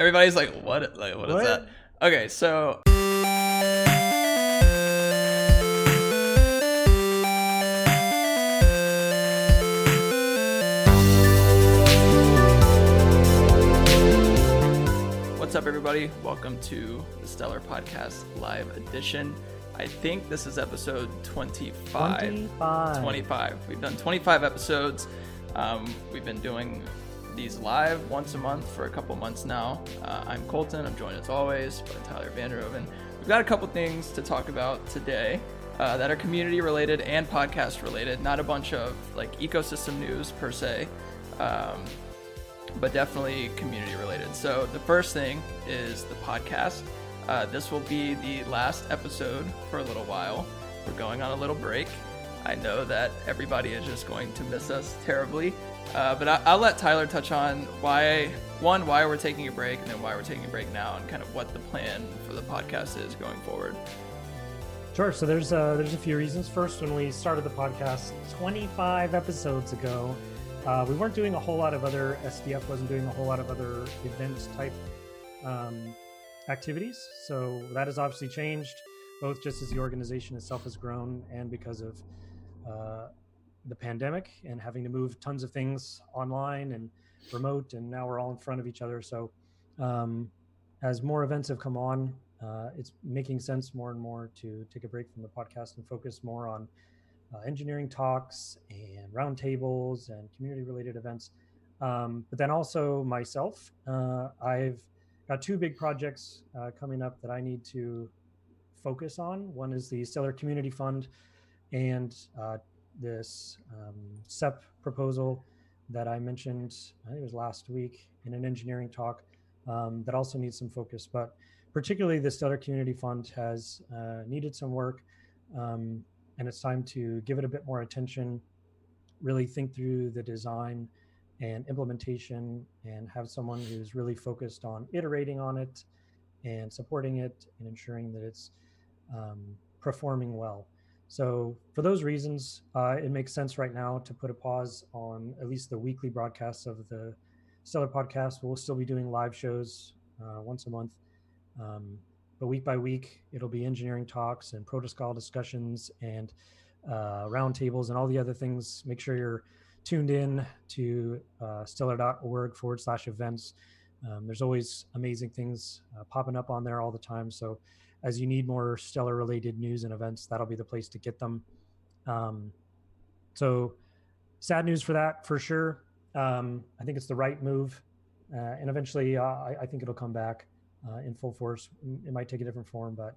Everybody's like, what? Like, what is that? Okay, so. What's up, everybody? Welcome to the Stellar Podcast Live Edition. I think this is episode 25. 25. 25. We've done 25 episodes. Um, we've been doing these live once a month for a couple months now. Uh, I'm Colton. I'm joined as always by Tyler van der Hoeven. We've got a couple things to talk about today uh, that are community related and podcast related. Not a bunch of like ecosystem news per se. Um, but definitely community related. So the first thing is the podcast. Uh, this will be the last episode for a little while. We're going on a little break. I know that everybody is just going to miss us terribly, uh, but I, I'll let Tyler touch on why, one, why we're taking a break, and then why we're taking a break now, and kind of what the plan for the podcast is going forward. Sure. So there's uh, there's a few reasons. First, when we started the podcast 25 episodes ago, uh, we weren't doing a whole lot of other SDF wasn't doing a whole lot of other event type um, activities. So that has obviously changed, both just as the organization itself has grown and because of uh, the pandemic and having to move tons of things online and remote, and now we're all in front of each other. So um, as more events have come on, uh, it's making sense more and more to take a break from the podcast and focus more on uh, engineering talks and roundtables and community related events. Um, but then also myself, uh, I've got two big projects uh, coming up that I need to focus on. One is the Stellar Community Fund and uh, this um, SEP proposal that I mentioned, I think it was last week in an engineering talk um, that also needs some focus. But particularly the Stellar Community Fund has uh, needed some work, um, and it's time to give it a bit more attention, really think through the design and implementation, and have someone who's really focused on iterating on it and supporting it and ensuring that it's um, performing well. So, for those reasons, uh, it makes sense right now to put a pause on at least the weekly broadcasts of the Stellar podcast. We'll still be doing live shows uh, once a month. Um, but week by week, it'll be engineering talks and protocol discussions and uh, roundtables and all the other things. Make sure you're tuned in to uh, stellar.org forward slash events. Um, there's always amazing things uh, popping up on there all the time. So, as you need more stellar related news and events, that'll be the place to get them. Um, so, sad news for that for sure. Um, I think it's the right move. Uh, and eventually, uh, I, I think it'll come back uh, in full force. It might take a different form, but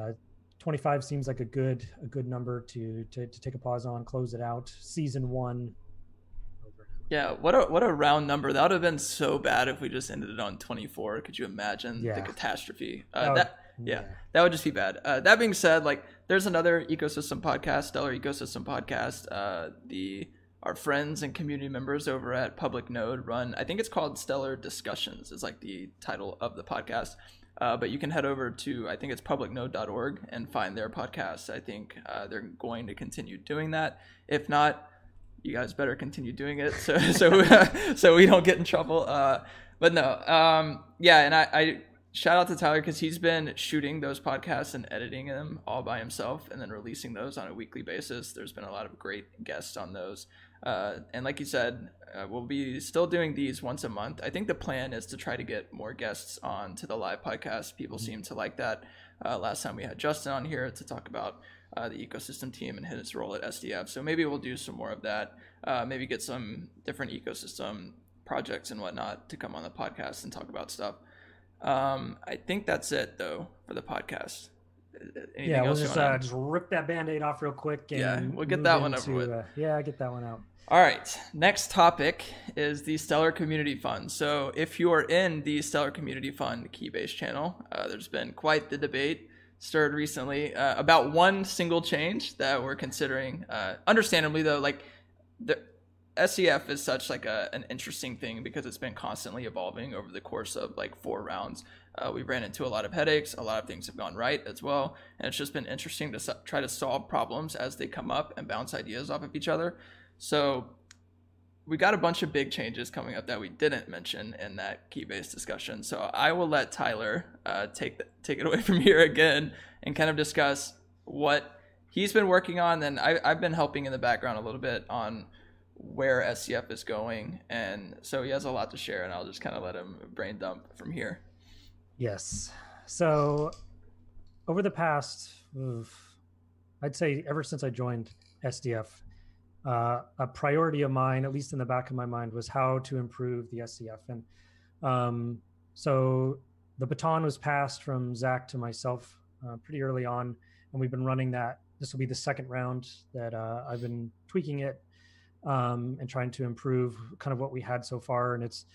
uh, 25 seems like a good a good number to, to to take a pause on, close it out. Season one. Over. Yeah, what a what a round number. That would have been so bad if we just ended it on 24. Could you imagine Yeah. the catastrophe? That Uh, would- that yeah, that would just be bad. Uh, that being said, like there's another ecosystem podcast, Stellar Ecosystem Podcast. Uh, the our friends and community members over at Public Node run. I think it's called Stellar Discussions. Is like the title of the podcast. Uh, but you can head over to I think it's publicnode.org and find their podcast. I think uh, they're going to continue doing that. If not, you guys better continue doing it so so so we don't get in trouble. Uh, but no, um, yeah, and I, I shout out to Tyler because he's been shooting those podcasts and editing them all by himself and then releasing those on a weekly basis. There's been a lot of great guests on those. Uh, and like you said, uh, we'll be still doing these once a month. I think the plan is to try to get more guests on to the live podcast. People seem to like that. Uh, last time we had Justin on here to talk about uh, the ecosystem team and his role at SDF. So maybe we'll do some more of that. Uh, maybe get some different ecosystem projects and whatnot to come on the podcast and talk about stuff. Um, I think that's it though for the podcast. Anything yeah, we'll just uh, just rip that band-aid off real quick. And Yeah, we'll get that one over with. Uh, yeah, get that one out. All right. Next topic is the Stellar Community Fund. So, if you are in the Stellar Community Fund Keybase channel, uh, there's been quite the debate stirred recently uh, about one single change that we're considering. Uh, understandably, though, like the SCF is such like a, an interesting thing because it's been constantly evolving over the course of like four rounds. Uh, we ran into a lot of headaches. A lot of things have gone right as well, and it's just been interesting to so- try to solve problems as they come up and bounce ideas off of each other. So we got a bunch of big changes coming up that we didn't mention in that Keybase discussion. So I will let Tyler uh, take the, take it away from here again and kind of discuss what he's been working on. And I, I've been helping in the background a little bit on where SCF is going, and so he has a lot to share. And I'll just kind of let him brain dump from here. Yes. So over the past, oof, I'd say ever since I joined SDF, uh, a priority of mine, at least in the back of my mind, was how to improve the SCF. And um, so the baton was passed from Zach to myself uh, pretty early on, and we've been running that. This will be the second round that uh, I've been tweaking it um, and trying to improve kind of what we had so far. And it's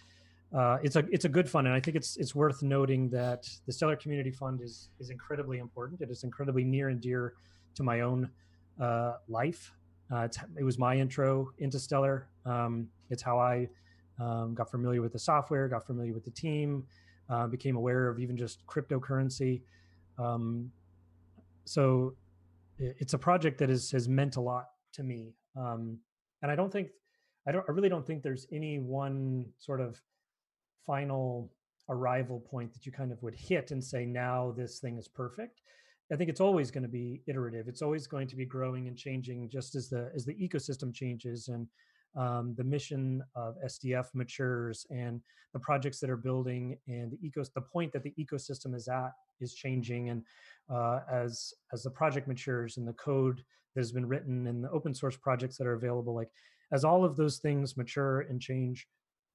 uh, it's a it's a good fund, and I think it's it's worth noting that the Stellar Community Fund is is incredibly important. It is incredibly near and dear to my own uh, life. Uh, it was my intro into Stellar. Um, it's how I um, got familiar with the software, got familiar with the team, uh, became aware of even just cryptocurrency. Um, so it's a project that is, has meant a lot to me. Um, and I don't think, I don't, I really don't think there's any one sort of final arrival point that you kind of would hit and say, now this thing is perfect. I think it's always going to be iterative. It's always going to be growing and changing, just as the as the ecosystem changes and um, the mission of SDF matures and the projects that are building and the ecos the point that the ecosystem is at is changing and uh, as as the project matures and the code that has been written and the open source projects that are available like as all of those things mature and change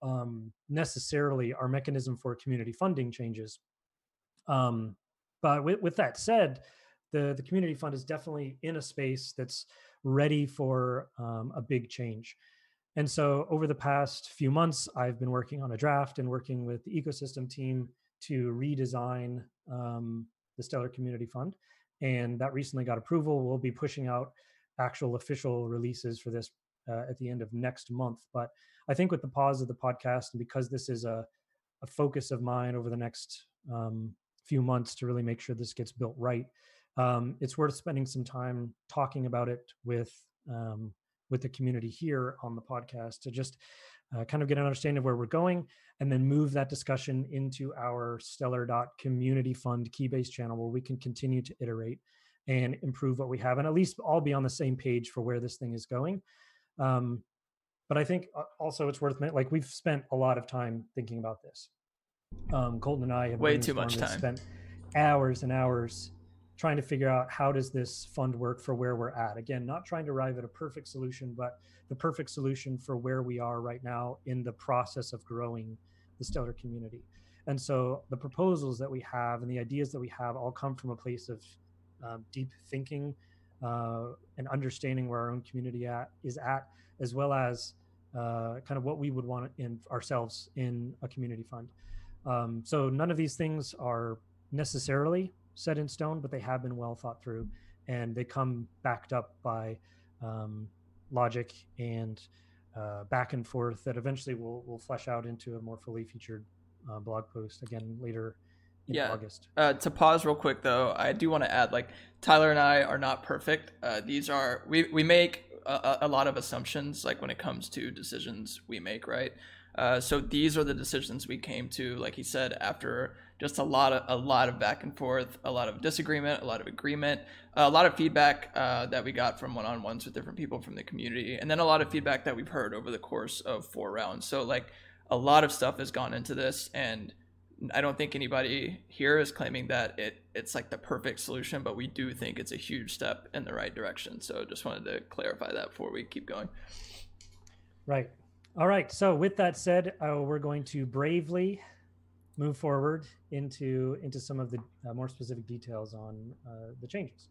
um, necessarily our mechanism for community funding changes um, but with, with that said, the, the community fund is definitely in a space that's ready for um, a big change. And so over the past few months, I've been working on a draft and working with the ecosystem team to redesign um, the Stellar Community Fund. And that recently got approval. We'll be pushing out actual official releases for this uh, at the end of next month. But I think with the pause of the podcast, and because this is a, a focus of mine over the next um, few months to really make sure this gets built right. Um, it's worth spending some time talking about it with um, with the community here on the podcast to just uh, kind of get an understanding of where we're going and then move that discussion into our stellar dot community fund keybase channel where we can continue to iterate and improve what we have and at least all be on the same page for where this thing is going um, but i think uh, also it's worth like we've spent a lot of time thinking about this um, Colton and I have way too much time. Spent hours and hours trying to figure out how does this fund work for where we're at. Again, not trying to arrive at a perfect solution, but the perfect solution for where we are right now in the process of growing the stellar community. And so the proposals that we have and the ideas that we have all come from a place of um, deep thinking uh, and understanding where our own community at is at, as well as uh, kind of what we would want in ourselves in a community fund. Um, so none of these things are necessarily set in stone, but they have been well thought through, and they come backed up by um, logic and uh, back and forth that eventually will will flesh out into a more fully featured uh, blog post again later in yeah. August. Uh, to pause real quick though, I do want to add like Tyler and I are not perfect. Uh, these are we we make a, a, lot of assumptions like when it comes to decisions we make, right? Uh, so these are the decisions we came to, like he said, after just a lot of a lot of back and forth, a lot of disagreement, a lot of agreement, a lot of feedback uh, that we got from one-on-ones with different people from the community, and then a lot of feedback that we've heard over the course of four rounds. So like a lot of stuff has gone into this, and I don't think anybody here is claiming that it it's like the perfect solution, but we do think it's a huge step in the right direction. So just wanted to clarify that before we keep going. Right. All right. So with that said, uh, we're going to bravely move forward into into some of the uh, more specific details on uh, the changes.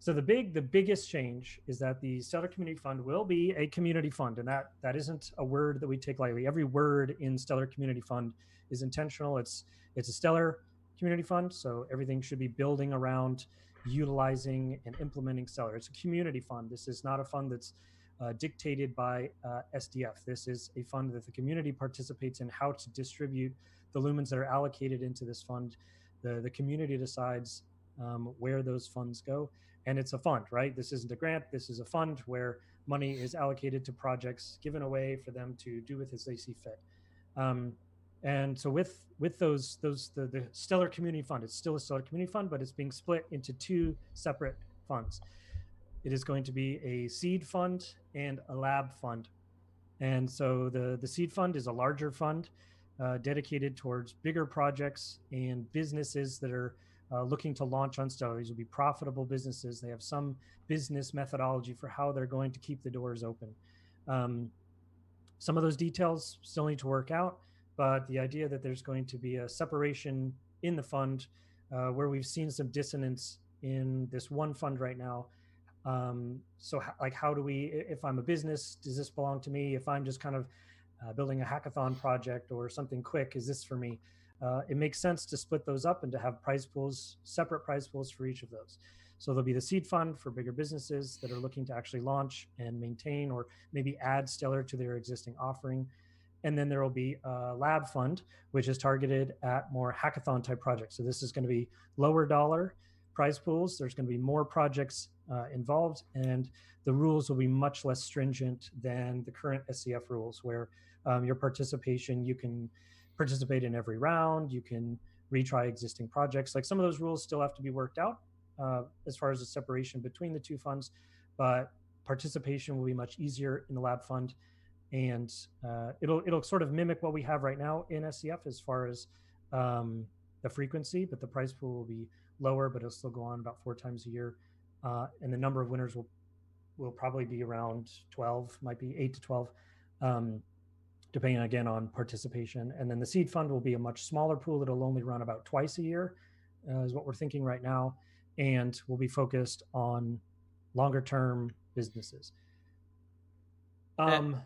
So the big the biggest change is that the Stellar Community Fund will be a community fund, and that that isn't a word that we take lightly. Every word in Stellar Community Fund is intentional. It's it's a stellar community fund, so everything should be building around utilizing and implementing Stellar. It's a community fund. This is not a fund that's uh, dictated by uh, SDF. This is a fund that the community participates in how to distribute the lumens that are allocated into this fund. The, the community decides um, where those funds go. And it's a fund, right? This isn't a grant. This is a fund where money is allocated to projects given away for them to do with as they see fit. Um, and so with with those those the, the stellar community fund it's still a stellar community fund but it's being split into two separate funds it is going to be a seed fund and a lab fund and so the the seed fund is a larger fund uh, dedicated towards bigger projects and businesses that are uh, looking to launch on stellar these will be profitable businesses. They have some business methodology for how they're going to keep the doors open. Um, some of those details still need to work out but the idea that there's going to be a separation in the fund uh, where we've seen some dissonance in this one fund right now um, so like how do we if i'm a business does this belong to me? If i'm just kind of uh, building a hackathon project or something quick is this for me. Uh, it makes sense to split those up and to have prize pools separate prize pools for each of those. So there'll be the seed fund for bigger businesses that are looking to actually launch and maintain or maybe add stellar to their existing offering. And then there will be a lab fund, which is targeted at more hackathon type projects. So this is going to be lower dollar prize pools. There's going to be more projects uh, involved, and the rules will be much less stringent than the current SCF rules, where um, your participation, you can participate in every round, you can retry existing projects. Like some of those rules still have to be worked out uh, as far as the separation between the two funds, but participation will be much easier in the lab fund and uh, it'll it'll sort of mimic what we have right now in SCF as far as um, the frequency, but the prize pool will be lower, but it'll still go on about four times a year, uh, and the number of winners will will probably be around twelve, might be eight to twelve, um, depending again on participation. And then the seed fund will be a much smaller pool; that'll only run about twice a year, uh, is what we're thinking right now, and we'll be focused on longer term businesses. Um,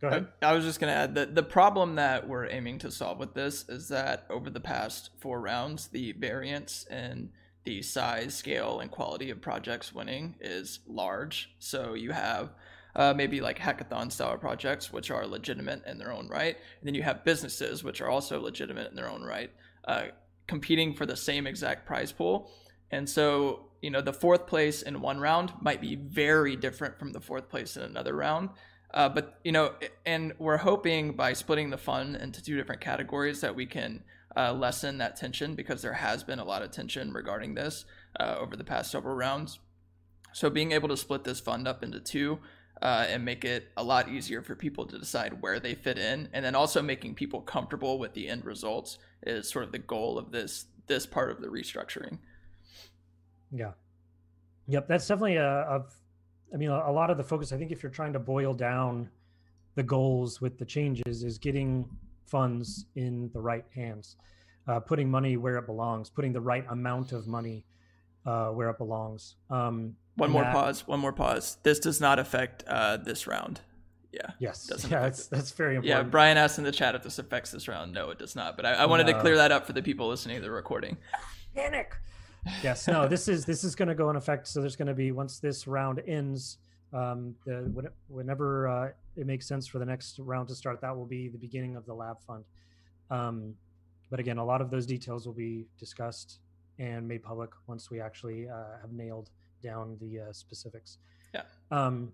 Go ahead. I, I was just going to add that the problem that we're aiming to solve with this is that over the past four rounds, the variance in the size, scale, and quality of projects winning is large. So you have uh, maybe like hackathon style projects, which are legitimate in their own right. And then you have businesses, which are also legitimate in their own right, uh, competing for the same exact prize pool. And so, you know, the fourth place in one round might be very different from the fourth place in another round. Uh, but you know, and we're hoping by splitting the fund into two different categories that we can uh, lessen that tension because there has been a lot of tension regarding this uh, over the past several rounds. So being able to split this fund up into two uh, and make it a lot easier for people to decide where they fit in, and then also making people comfortable with the end results is sort of the goal of this this part of the restructuring. Yeah. Yep, that's definitely a, a I mean, a, a lot of the focus, I think, if you're trying to boil down the goals with the changes, is getting funds in the right hands, uh, putting money where it belongs, putting the right amount of money uh, where it belongs. Um, one more that, pause. One more pause. This does not affect uh, this round. Yeah. Yes. Yeah, that's, that's very important. Yeah. Brian asked in the chat if this affects this round. No, it does not. But I, I wanted no. to clear that up for the people listening to the recording. Panic yes no this is this is going to go in effect so there's going to be once this round ends um the whenever uh, it makes sense for the next round to start that will be the beginning of the lab fund. Um but again a lot of those details will be discussed and made public once we actually uh, have nailed down the uh, specifics. Yeah. Um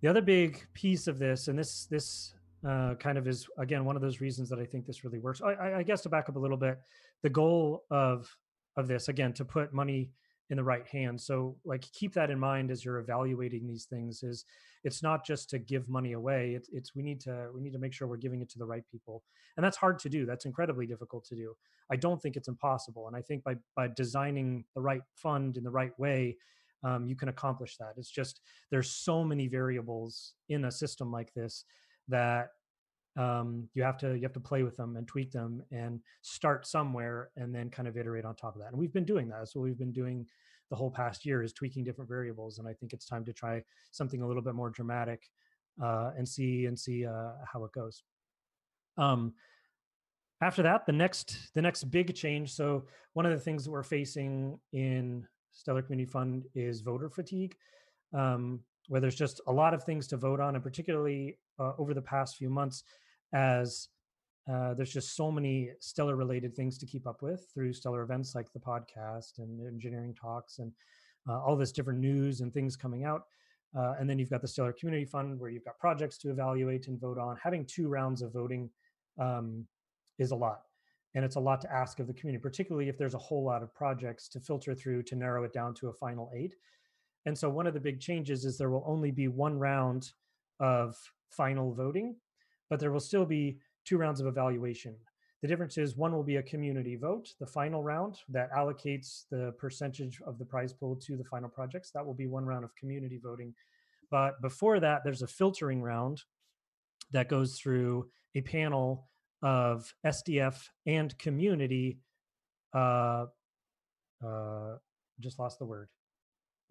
the other big piece of this and this this uh, kind of is again one of those reasons that I think this really works. I, I, guess to back up a little bit, the goal of of this again to put money in the right hands so like keep that in mind as you're evaluating these things is it's not just to give money away it's, it's we need to we need to make sure we're giving it to the right people. And that's hard to do that's incredibly difficult to do. I don't think it's impossible and i think by by designing the right fund in the right way um, you can accomplish that. It's just there's so many variables in a system like this that um, you have to you have to play with them and tweak them and start somewhere and then kind of iterate on top of that and we've been doing that so we've been doing the whole past year is tweaking different variables and i think it's time to try something a little bit more dramatic uh, and see and see uh, how it goes. Um, after that the next the next big change so one of the things that we're facing in stellar community fund is voter fatigue um, where there's just a lot of things to vote on and particularly uh, over the past few months as uh, there's just so many stellar related things to keep up with through stellar events like the podcast and engineering talks and uh, all this different news and things coming out Uh, and then you've got the Stellar Community Fund where you've got projects to evaluate and vote on. Having two rounds of voting um, is a lot. And it's a lot to ask of the community, particularly if there's a whole lot of projects to filter through to narrow it down to a final eight. And so one of the big changes is there will only be one round of final voting, but there will still be two rounds of evaluation. The difference is one will be a community vote, the final round that allocates the percentage of the prize pool to the final projects. That will be one round of community voting. But before that, there's a filtering round that goes through a panel of SDF and community. Uh, uh, just lost the word.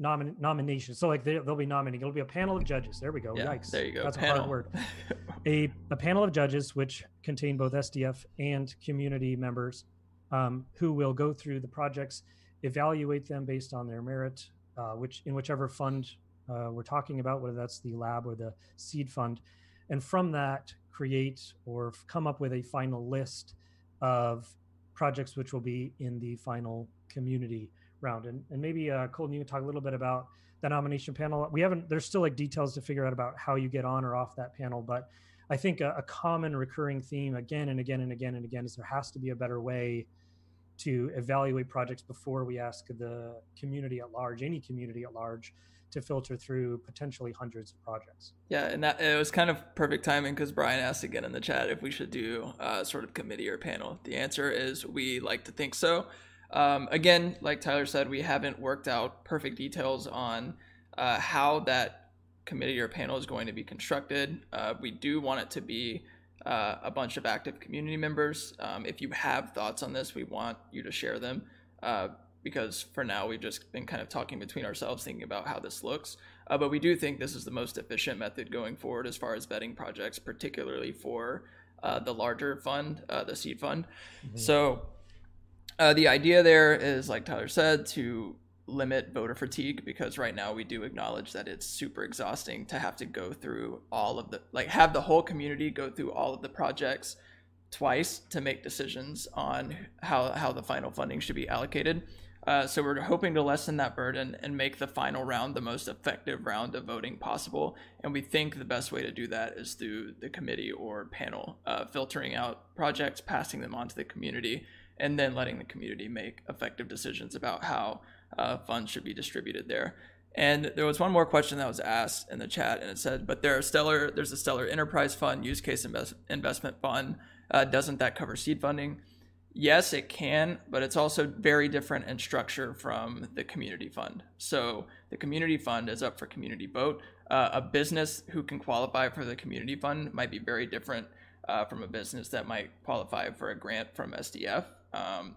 Nomin- nomination. So like they, will be nominating. It'll be a panel of judges. There we go. Yeah, Yikes. There you go. That's panel. a hard word. a a panel of judges which contain both SDF and community members, um, who will go through the projects, evaluate them based on their merit, uh, which in whichever fund uh, we're talking about, whether that's the lab or the seed fund, and from that create or come up with a final list of projects which will be in the final community round. And, and maybe uh, Colton, you can talk a little bit about the nomination panel. We haven't, there's still like details to figure out about how you get on or off that panel. But I think a, a common recurring theme again and again and again and again is there has to be a better way to evaluate projects before we ask the community at large, any community at large, to filter through potentially hundreds of projects. Yeah, and that it was kind of perfect timing because Brian asked again in the chat if we should do uh, sort of committee or panel. The answer is we like to think so. Um, again, like Tyler said, we haven't worked out perfect details on uh, how that committee or panel is going to be constructed. Uh, we do want it to be uh, a bunch of active community members. Um, if you have thoughts on this, we want you to share them uh, because for now we've just been kind of talking between ourselves, thinking about how this looks. Uh, but we do think this is the most efficient method going forward as far as vetting projects, particularly for uh, the larger fund, the seed fund. Mm-hmm. So uh, the idea there is, like Tyler said, to limit voter fatigue because right now we do acknowledge that it's super exhausting to have to go through all of the like have the whole community go through all of the projects twice to make decisions on how how the final funding should be allocated. Uh, so we're hoping to lessen that burden and make the final round the most effective round of voting possible. And we think the best way to do that is through the committee or panel, uh, filtering out projects, passing them on to the community, and then letting the community make effective decisions about how uh, funds should be distributed there. And there was one more question that was asked in the chat, and it said, "But there are stellar. There's a stellar enterprise fund, use case invest, investment fund. Uh, doesn't that cover seed funding?" Yes, it can, but it's also very different in structure from the community fund. So the community fund is up for community vote. Uh, a business who can qualify for the community fund might be very different uh, from a business that might qualify for a grant from SDF. Um,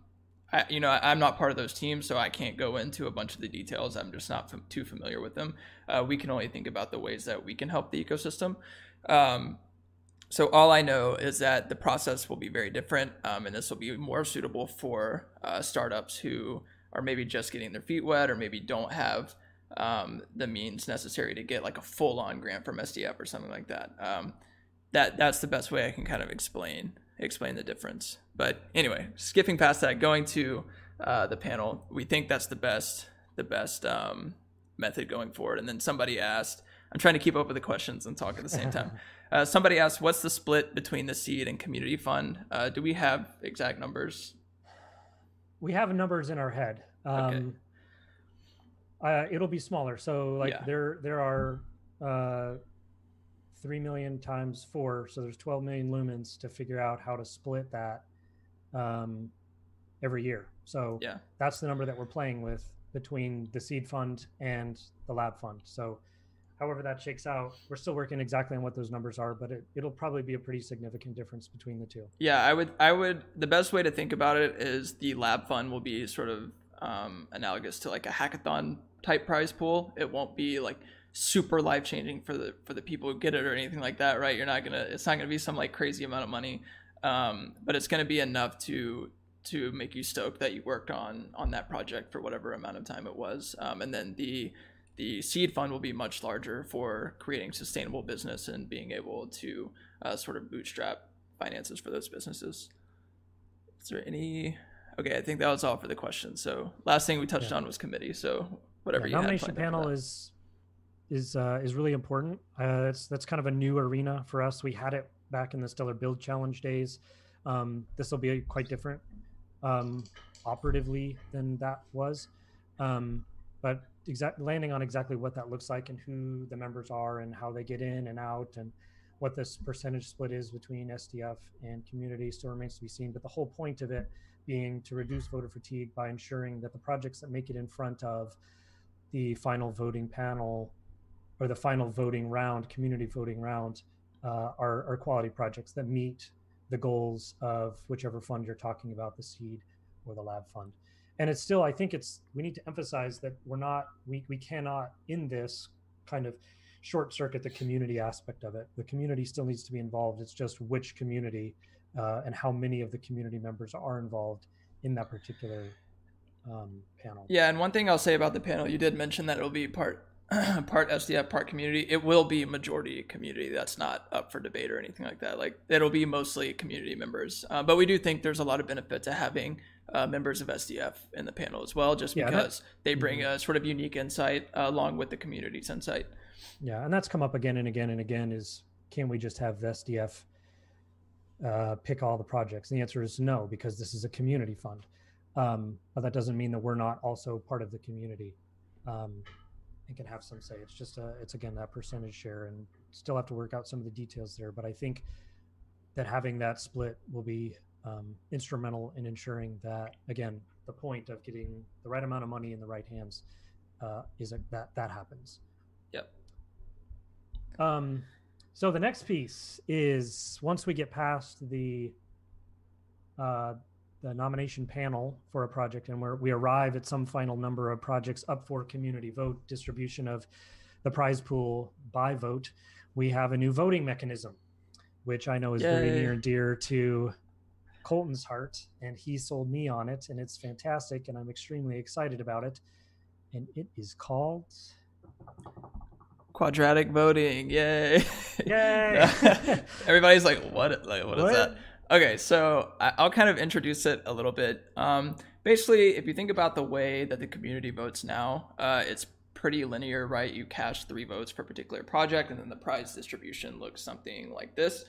I, you know, I, am not part of those teams, so I can't go into a bunch of the details. I'm just not too familiar with them. Uh, we can only think about the ways that we can help the ecosystem. Um, so all I know is that the process will be very different, um, and this will be more suitable for uh, startups who are maybe just getting their feet wet, or maybe don't have um, the means necessary to get like a full-on grant from SDF or something like that. That that's the best way I can kind of explain explain the difference. But anyway, skipping past that, going to uh, the panel, we think that's the best the best um, method going forward. And then somebody asked, I'm trying to keep up with the questions and talk at the same time. Uh, somebody asked, what's the split between the seed and community fund? Uh, do we have exact numbers? We have numbers in our head. Um, okay. Uh, it'll be smaller. So like yeah. there there are uh, 3 million times four. So there's 12 million lumens to figure out how to split that um, every year. So yeah, that's the number that we're playing with between the seed fund and the lab fund. So however that shakes out, we're still working exactly on what those numbers are, but it, it'll probably be a pretty significant difference between the two. Yeah, I would, I would, the best way to think about it is the lab fund will be sort of um, analogous to like a hackathon type prize pool. It won't be like super life changing for the for the people who get it or anything like that, right? You're not gonna it's not gonna be some like crazy amount of money, um, but it's gonna be enough to to make you stoked that you worked on on that project for whatever amount of time it was, um, and then the the seed fund will be much larger for creating sustainable business and being able to uh, sort of bootstrap finances for those businesses. Is there any? Okay, I think that was all for the questions. So last thing we touched yeah. on was committee. So whatever yeah, you nomination panel is is uh, is really important. Uh, that's that's kind of a new arena for us. We had it back in the Stellar Build Challenge days. Um, this will be quite different um, operatively than that was, um, but exact landing on exactly what that looks like and who the members are and how they get in and out and what this percentage split is between SDF and community still remains to be seen. But the whole point of it being to reduce voter fatigue by ensuring that the projects that make it in front of the final voting panel or the final voting round, community voting round, uh, are, are quality projects that meet the goals of whichever fund you're talking about, the seed or the lab fund. And it's still, I think it's, we need to emphasize that we're not, we, we cannot in this kind of short circuit the community aspect of it. The community still needs to be involved. It's just which community uh, and how many of the community members are involved in that particular um, panel. Yeah, and one thing I'll say about the panel, you did mention that it'll be part part SDF, part community. It will be majority community. That's not up for debate or anything like that. Like it'll be mostly community members. Uh, but we do think there's a lot of benefit to having uh, members of SDF in the panel as well, just yeah, because they bring mm-hmm. a sort of unique insight uh, along with the community's insight. Yeah, and that's come up again and again and again. Is can we just have SDF uh, pick all the projects? And the answer is no, because this is a community fund. Um, but that doesn't mean that we're not also part of the community um, and can have some say. It's just a, it's again that percentage share, and still have to work out some of the details there. But I think that having that split will be um, instrumental in ensuring that again the point of getting the right amount of money in the right hands uh, is that, that that happens. Yep. Um, so the next piece is once we get past the uh, the nomination panel for a project and where we arrive at some final number of projects up for community vote distribution of the prize pool by vote, we have a new voting mechanism, which I know is Yay. very near and dear to Colton's heart, and he sold me on it, and it's fantastic, and I'm extremely excited about it. And it is called quadratic voting. Yay! Yay! Everybody's like, what? Like, what, what? is that? Okay, so I'll kind of introduce it a little bit. Um, basically, if you think about the way that the community votes now, uh, it's pretty linear, right? You cast three votes per particular project, and then the prize distribution looks something like this.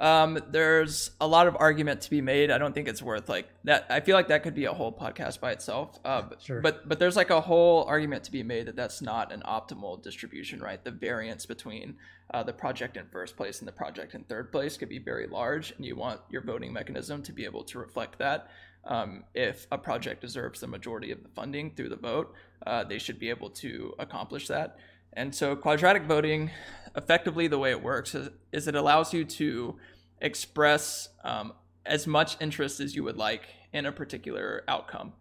Um, there's a lot of argument to be made. I don't think it's worth like that. I feel like that could be a whole podcast by itself. Uh, but, sure. but but there's like a whole argument to be made that that's not an optimal distribution, right? The variance between uh, the project in first place and the project in third place could be very large, and you want your voting mechanism to be able to reflect that. Um, if a project deserves the majority of the funding through the vote, uh, they should be able to accomplish that. And so quadratic voting, effectively the way it works is, is it allows you to express um, as much interest as you would like in a particular outcome.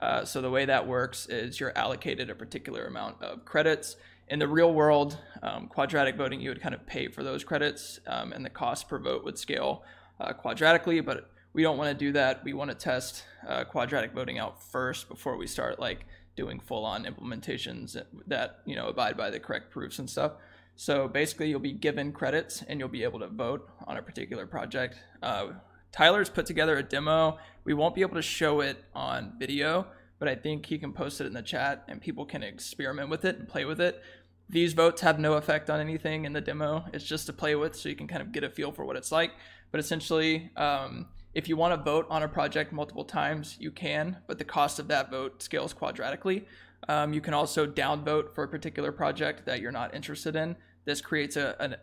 Uh, so the way that works is you're allocated a particular amount of credits. In the real world, um, quadratic voting, you would kind of pay for those credits, um, and the cost per vote would scale uh, quadratically. But we don't want to do that. We want to test uh, quadratic voting out first before we start like doing full-on implementations that you know abide by the correct proofs and stuff. So basically, you'll be given credits and you'll be able to vote on a particular project. Uh, Tyler's put together a demo. We won't be able to show it on video, but I think he can post it in the chat and people can experiment with it and play with it. These votes have no effect on anything in the demo. It's just to play with so you can kind of get a feel for what it's like. But essentially, um, if you want to vote on a project multiple times, you can, but the cost of that vote scales quadratically. Um, you can also downvote for a particular project that you're not interested in. This creates a,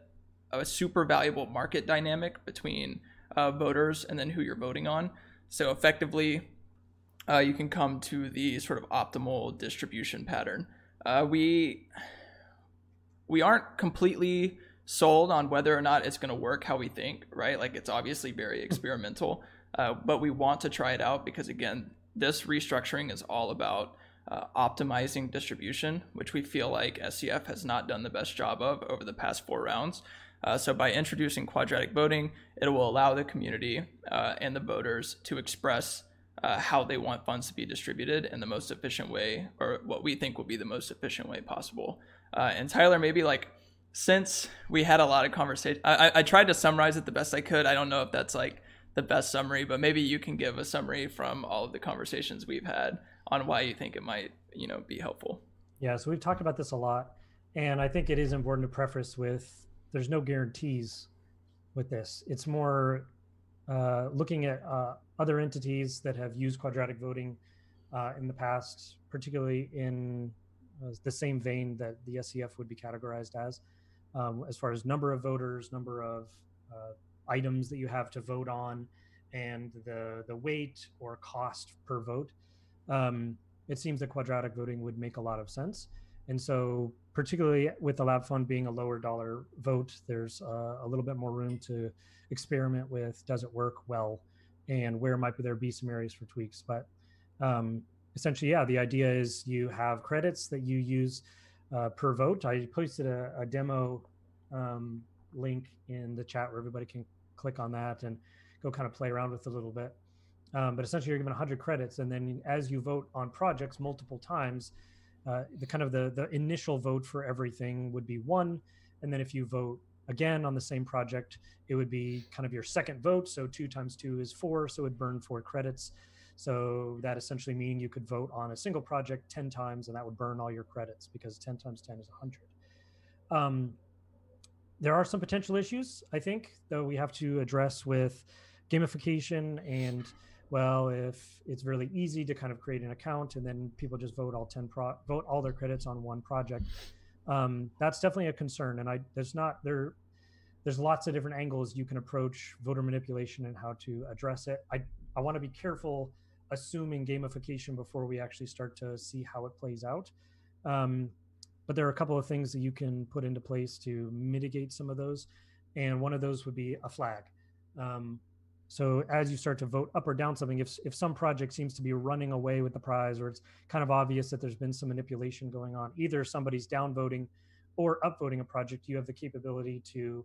a, a super valuable market dynamic between uh, voters and then who you're voting on. So effectively, uh, you can come to the sort of optimal distribution pattern. Uh, we we aren't completely sold on whether or not it's going to work how we think, right? Like it's obviously very experimental, uh, but we want to try it out because again, this restructuring is all about uh, optimizing distribution, which we feel like SCF has not done the best job of over the past four rounds. Uh, so by introducing quadratic voting, it will allow the community uh, and the voters to express uh, how they want funds to be distributed in the most efficient way, or what we think will be the most efficient way possible. Uh, and Tyler, maybe like since we had a lot of conversation, I, I tried to summarize it the best I could. I don't know if that's like the best summary, but maybe you can give a summary from all of the conversations we've had on why you think it might, you know, be helpful. Yeah, so we've talked about this a lot. And I think it is important to preface with there's no guarantees with this. It's more uh, looking at uh, other entities that have used quadratic voting uh, in the past, particularly in uh, the same vein that the SCF would be categorized as, um, as far as number of voters, number of uh, items that you have to vote on, and the the weight or cost per vote. Um, it seems that quadratic voting would make a lot of sense. And so, particularly with the lab fund being a lower dollar vote, there's uh, a little bit more room to experiment with does it work well and where might there be some areas for tweaks. But um, essentially, yeah, the idea is you have credits that you use uh, per vote. I posted a, a demo um, link in the chat where everybody can click on that and go kind of play around with a little bit. Um, but essentially, you're given 100 credits, and then as you vote on projects multiple times, uh, the kind of the the initial vote for everything would be one, and then if you vote again on the same project, it would be kind of your second vote. So two times two is four, so it would burn four credits. So that essentially mean you could vote on a single project 10 times, and that would burn all your credits because 10 times 10 is 100. Um, there are some potential issues, I think, though we have to address with gamification and well if it's really easy to kind of create an account and then people just vote all 10 pro vote all their credits on one project um, that's definitely a concern. And i there's not there there's lots of different angles you can approach voter manipulation and how to address it. I i want to be careful assuming gamification before we actually start to see how it plays out. Um, but there are a couple of things that you can put into place to mitigate some of those. And one of those would be a flag. Um, so as you start to vote up or down something, if if some project seems to be running away with the prize, or it's kind of obvious that there's been some manipulation going on, either somebody's downvoting or upvoting a project, you have the capability to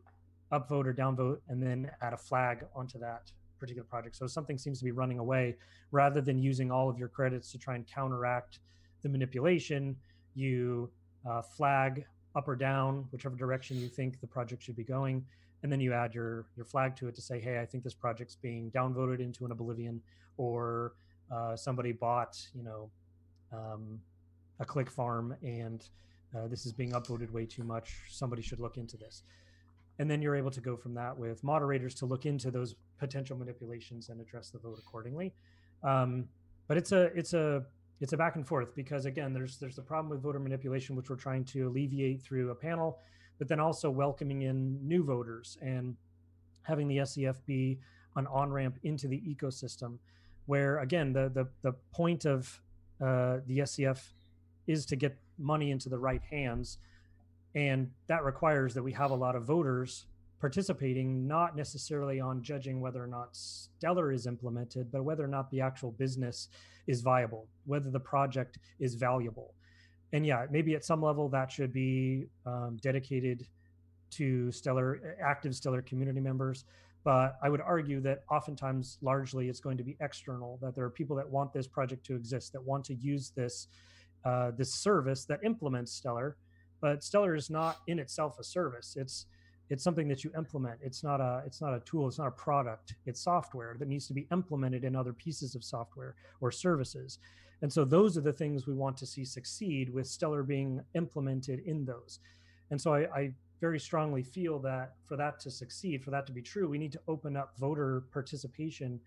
upvote or downvote and then add a flag onto that particular project. So something seems to be running away, rather than using all of your credits to try and counteract the manipulation, you uh, flag up or down, whichever direction you think the project should be going and then you add your your flag to it to say, hey, I think this project's being downvoted into an oblivion, or uh, somebody bought, you know, um, a click farm and uh, this is being upvoted way too much. Somebody should look into this. And then you're able to go from that with moderators to look into those potential manipulations and address the vote accordingly. Um, but it's a it's a it's a back and forth because again, there's there's the problem with voter manipulation, which we're trying to alleviate through a panel but then also welcoming in new voters and having the SCF be an on ramp into the ecosystem. Where again, the the the point of uh, the SCF is to get money into the right hands, and that requires that we have a lot of voters participating, not necessarily on judging whether or not Stellar is implemented, but whether or not the actual business is viable, whether the project is valuable and yeah, maybe at some level that should be um, dedicated to stellar active stellar community members. But I would argue that oftentimes, largely, it's going to be external. That there are people that want this project to exist, that want to use this uh, this service that implements Stellar. But Stellar is not in itself a service. It's it's something that you implement. It's not a it's not a tool. It's not a product. It's software that needs to be implemented in other pieces of software or services. And so those are the things we want to see succeed with Stellar being implemented in those. And so I, I very strongly feel that for that to succeed, for that to be true, we need to open up voter participation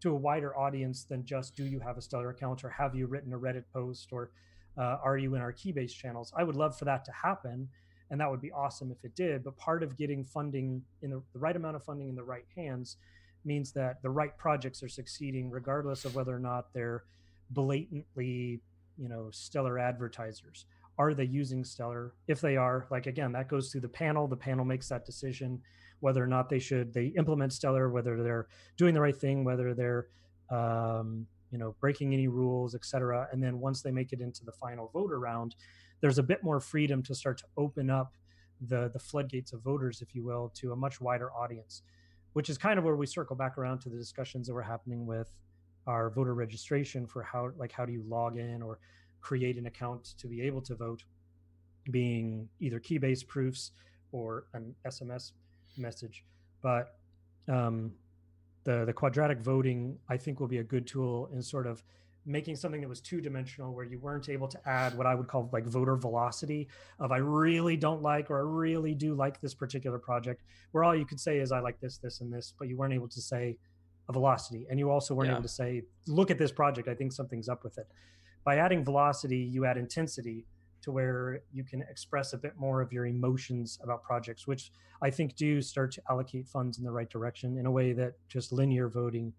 to a wider audience than just do you have a Stellar account or have you written a Reddit post or uh, are you in our Keybase channels? I would love for that to happen. And that would be awesome if it did. But part of getting funding in the, the right amount of funding in the right hands means that the right projects are succeeding, regardless of whether or not they're blatantly, you know, stellar advertisers. Are they using stellar? If they are, like again, that goes through the panel. The panel makes that decision whether or not they should they implement stellar, whether they're doing the right thing, whether they're um, you know breaking any rules, etc. And then once they make it into the final voter round, there's a bit more freedom to start to open up the the floodgates of voters, if you will, to a much wider audience, which is kind of where we circle back around to the discussions that were happening with our voter registration for how like how do you log in or create an account to be able to vote being either Keybase proofs or an sms message. But um, the the quadratic voting i think will be a good tool in sort of making something that was two dimensional where you weren't able to add what I would call like voter velocity of I really don't like or I really do like this particular project, where all you could say is I like this, this, and this, but you weren't able to say a velocity. And you also weren't Yeah. able to say, look at this project, I think something's up with it. By adding velocity, you add intensity to where you can express a bit more of your emotions about projects, which I think do start to allocate funds in the right direction in a way that just linear voting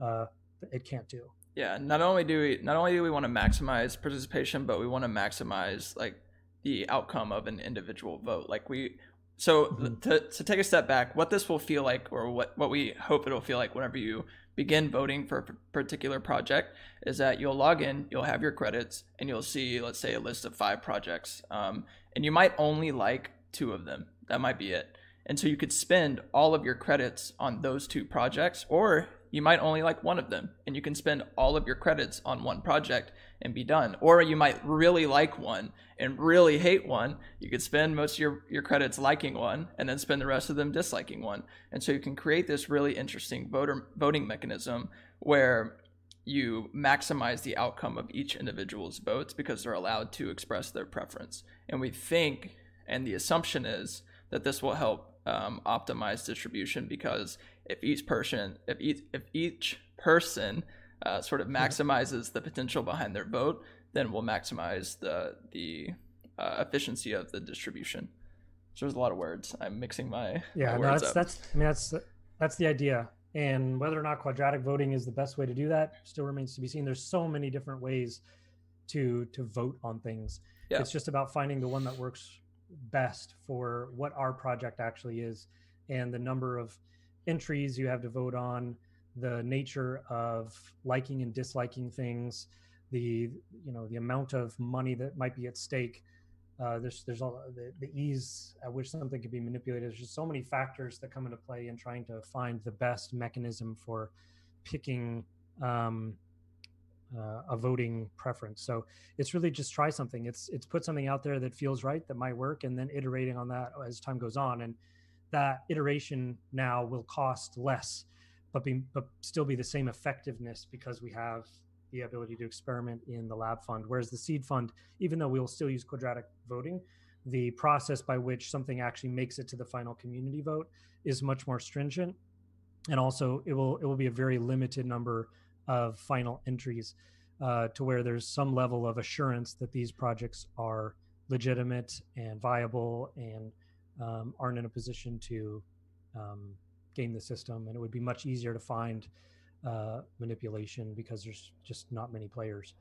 uh, it can't do. Yeah, not only do we not only do we want to maximize participation, but we want to maximize like the outcome of an individual vote. Like we so Mhm. to, to take a step back, what this will feel like or what what we hope it'll feel like whenever you begin voting for a particular project is that you'll log in, you'll have your credits, and you'll see, let's say, a list of five projects. Um, and you might only like two of them. That might be it. And so you could spend all of your credits on those two projects, or you might only like one of them and you can spend all of your credits on one project and be done. Or you might really like one and really hate one. You could spend most of your, your credits liking one and then spend the rest of them disliking one. And so you can create this really interesting voter voting mechanism where you maximize the outcome of each individual's votes because they're allowed to express their preference. And we think, and the assumption is, that this will help um, optimize distribution because if each person, if each, if each person uh, sort of maximizes the potential behind their vote, then we'll maximize the the uh, efficiency of the distribution. So there's a lot of words. I'm mixing my, Yeah, my no, words that's up. that's I mean that's that's the idea. And whether or not quadratic voting is the best way to do that still remains to be seen. There's so many different ways to to vote on things. Yeah. It's just about finding the one that works best for what our project actually is and the number of entries you have to vote on, the nature of liking and disliking things, the you know the amount of money that might be at stake uh, there's there's all the, the ease at which something can be manipulated. There's just so many factors that come into play in trying to find the best mechanism for picking um, uh, a voting preference. So it's really just try something. It's it's put something out there that feels right that might work, and then iterating on that as time goes on. And that iteration now will cost less, but be but still be the same effectiveness because we have the ability to experiment in the lab fund. Whereas the seed fund, even though we will still use quadratic voting, the process by which something actually makes it to the final community vote is much more stringent. And also it will it will be a very limited number of final entries uh, to where there's some level of assurance that these projects are legitimate and viable and um, aren't in a position to um, game the system. And it would be much easier to find uh, manipulation because there's just not many players.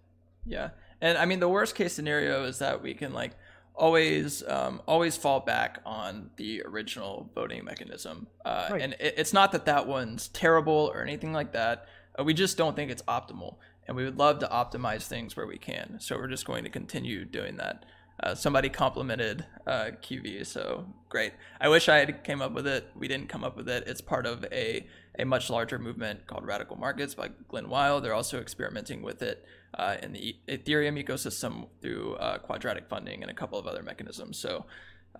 Yeah, and I mean the worst case scenario is that we can like always um, always fall back on the original voting mechanism, uh, Right. and it, it's not that that one's terrible or anything like that. Uh, we just don't think it's optimal, and we would love to optimize things where we can. So we're just going to continue doing that. Uh, somebody complimented uh, QV, so great. I wish I had came up with it. We didn't come up with it. It's part of a a much larger movement called Radical Markets by Glen Weyl. They're also experimenting with it uh, in the Ethereum ecosystem through uh, quadratic funding and a couple of other mechanisms. So.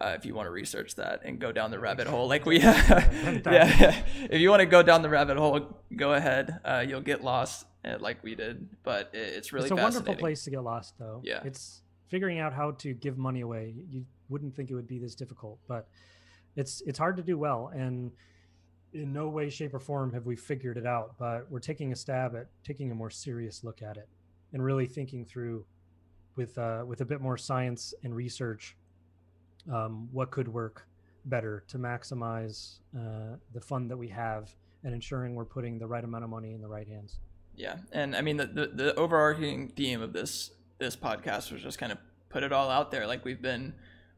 Uh, if you want to research that and go down the rabbit hole, like we, yeah, if you want to go down the rabbit hole, go ahead. Uh, you'll get lost, like we did, but it's really it's a wonderful place to get lost, though. Yeah. it's figuring out how to give money away. You wouldn't think it would be this difficult, but it's it's hard to do well. And in no way, shape, or form have we figured it out. But we're taking a stab at taking a more serious look at it and really thinking through with uh, with a bit more science and research um, what could work better to maximize uh, the fund that we have and ensuring we're putting the right amount of money in the right hands. Yeah, and I mean the, the the overarching theme of this this podcast was just kind of put it all out there. Like we've been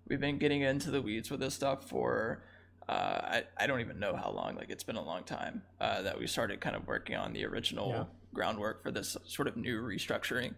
we've been getting into the weeds with this stuff for uh, I I don't even know how long. Like it's been a long time uh, that we started kind of working on the original Yeah. groundwork for this sort of new restructuring.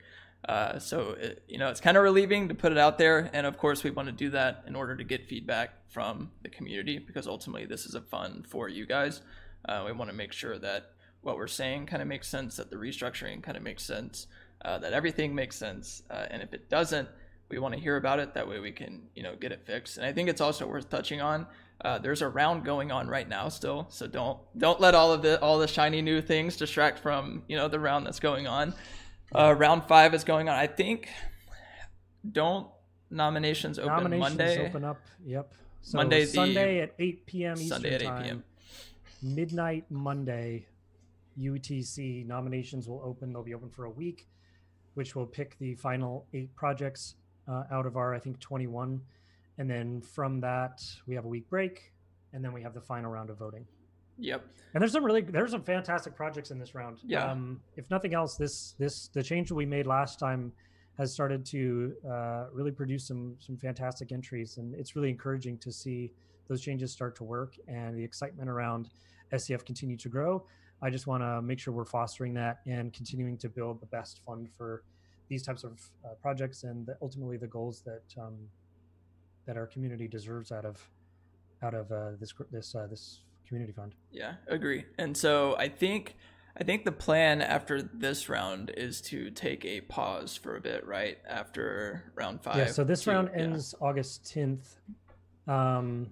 Uh, so it, you know it's kind of relieving to put it out there, and of course we want to do that in order to get feedback from the community because ultimately this is a fun for you guys. Uh, we want to make sure that what we're saying kind of makes sense, that the restructuring kind of makes sense, uh, that everything makes sense, uh, and if it doesn't, we want to hear about it. That way we can you know get it fixed. And I think it's also worth touching on. Uh, there's a round going on right now still, so don't don't let all of the all the shiny new things distract from you know the round that's going on. Uh, round five is going on. I think. Don't nominations open Nominations Monday? open up. Yep. So Monday, the- Sunday at 8 p.m. Eastern Sunday at 8 time. p.m. Midnight Monday, UTC nominations will open. They'll be open for a week, which will pick the final eight projects uh, out of our, I think, 21. And then from that, we have a week break, and then we have the final round of voting. Yep. And there's some really there's some fantastic projects in this round. Yeah. Um, if nothing else, this this the change that we made last time has started to uh, really produce some some fantastic entries, and it's really encouraging to see those changes start to work and the excitement around SCF continue to grow. I just want to make sure we're fostering that and continuing to build the best fund for these types of uh, projects and the, ultimately the goals that um, that our community deserves out of out of uh, this this uh, this community fund. Yeah, agree. And so I think I think the plan after this round is to take a pause for a bit, right? After round five. Yeah, so this round yeah. ends August 10th. Um,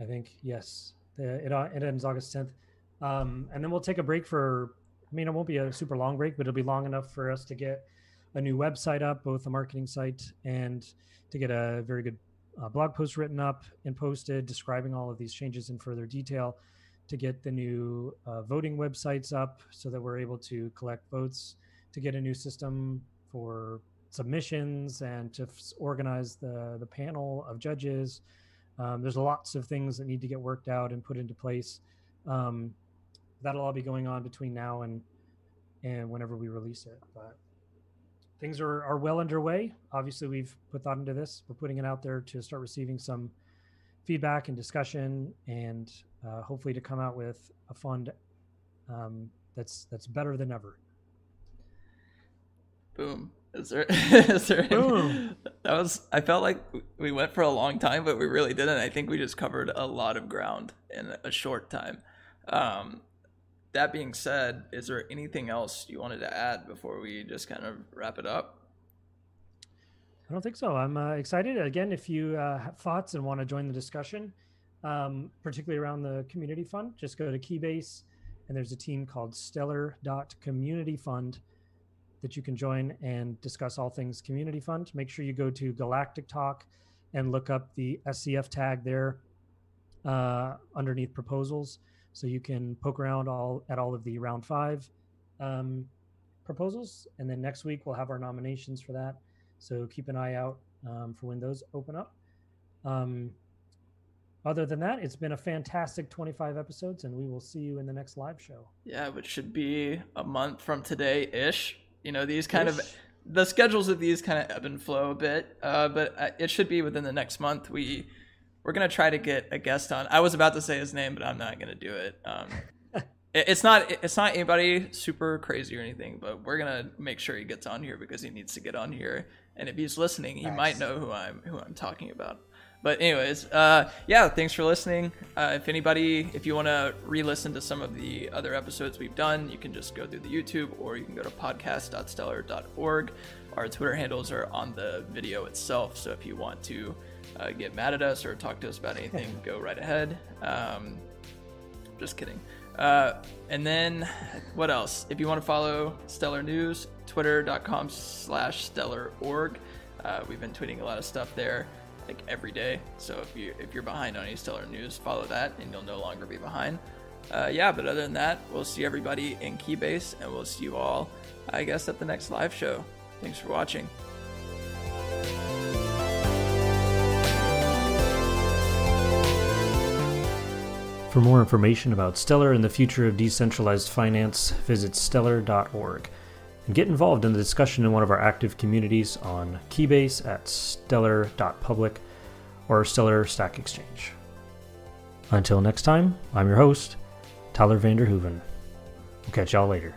I think, yes, the, it, uh, it ends August 10th. Um, and then we'll take a break for, I mean, it won't be a super long break, but it'll be long enough for us to get a new website up, both a marketing site and to get a very good uh, blog post written up and posted describing all of these changes in further detail to get the new uh, voting websites up so that we're able to collect votes to get a new system for submissions and to f- organize the the panel of judges. Um, there's lots of things that need to get worked out and put into place. Um, that'll all be going on between now and and whenever we release it. But things are are well underway. Obviously, we've put thought into this. We're putting it out there to start receiving some feedback and discussion, and uh, hopefully to come out with a fund um, that's that's better than ever. Boom. Is there? Is there? Boom. That was. I felt like we went for a long time, but we really didn't. I think we just covered a lot of ground in a short time. Um, that being said, is there anything else you wanted to add before we just kind of wrap it up? I don't think so. I'm uh, excited. Again, if you uh, have thoughts and want to join the discussion, um, particularly around the community fund, just go to Keybase and there's a team called Stellar.Community Fund that you can join and discuss all things community fund. Make sure you go to Galactic Talk and look up the SCF tag there uh, underneath proposals, so you can poke around all at all of the round five um, proposals. And then next week we'll have our nominations for that. So keep an eye out um, for when those open up. Um, other than that, it's been a fantastic 25 episodes, and we will see you in the next live show. Yeah, which should be a month from today ish. You know, these kind of the schedules of these kind of ebb and flow a bit, uh, but uh, it should be within the next month. We we're gonna try to get a guest on. I was about to say his name, but I'm not gonna do it. Um, it- it's not it's not anybody super crazy or anything, but we're gonna make sure he gets on here because he needs to get on here. And if he's listening, he might know who I'm who I'm talking about. But anyways, uh, yeah, thanks for listening. Uh, if anybody, if you want to re-listen to some of the other episodes we've done, you can just go through the YouTube or you can go to podcast.stellar.org. Our Twitter handles are on the video itself, so if you want to uh, get mad at us or talk to us about anything, go right ahead. Um, just kidding. Uh, and then what else? If you want to follow Stellar News, twitter.com slash stellar.org. Uh, we've been tweeting a lot of stuff there like every day. So if you if you're behind on any Stellar News, follow that and you'll no longer be behind. Uh, yeah, but other than that, we'll see everybody in Keybase and we'll see you all, I guess, at the next live show. Thanks for watching. For more information about Stellar and the future of decentralized finance, visit stellar.org and get involved in the discussion in one of our active communities on Keybase at stellar.public or Stellar Stack Exchange. Until next time, I'm your host, Tyler van der Hoeven. We'll catch y'all later.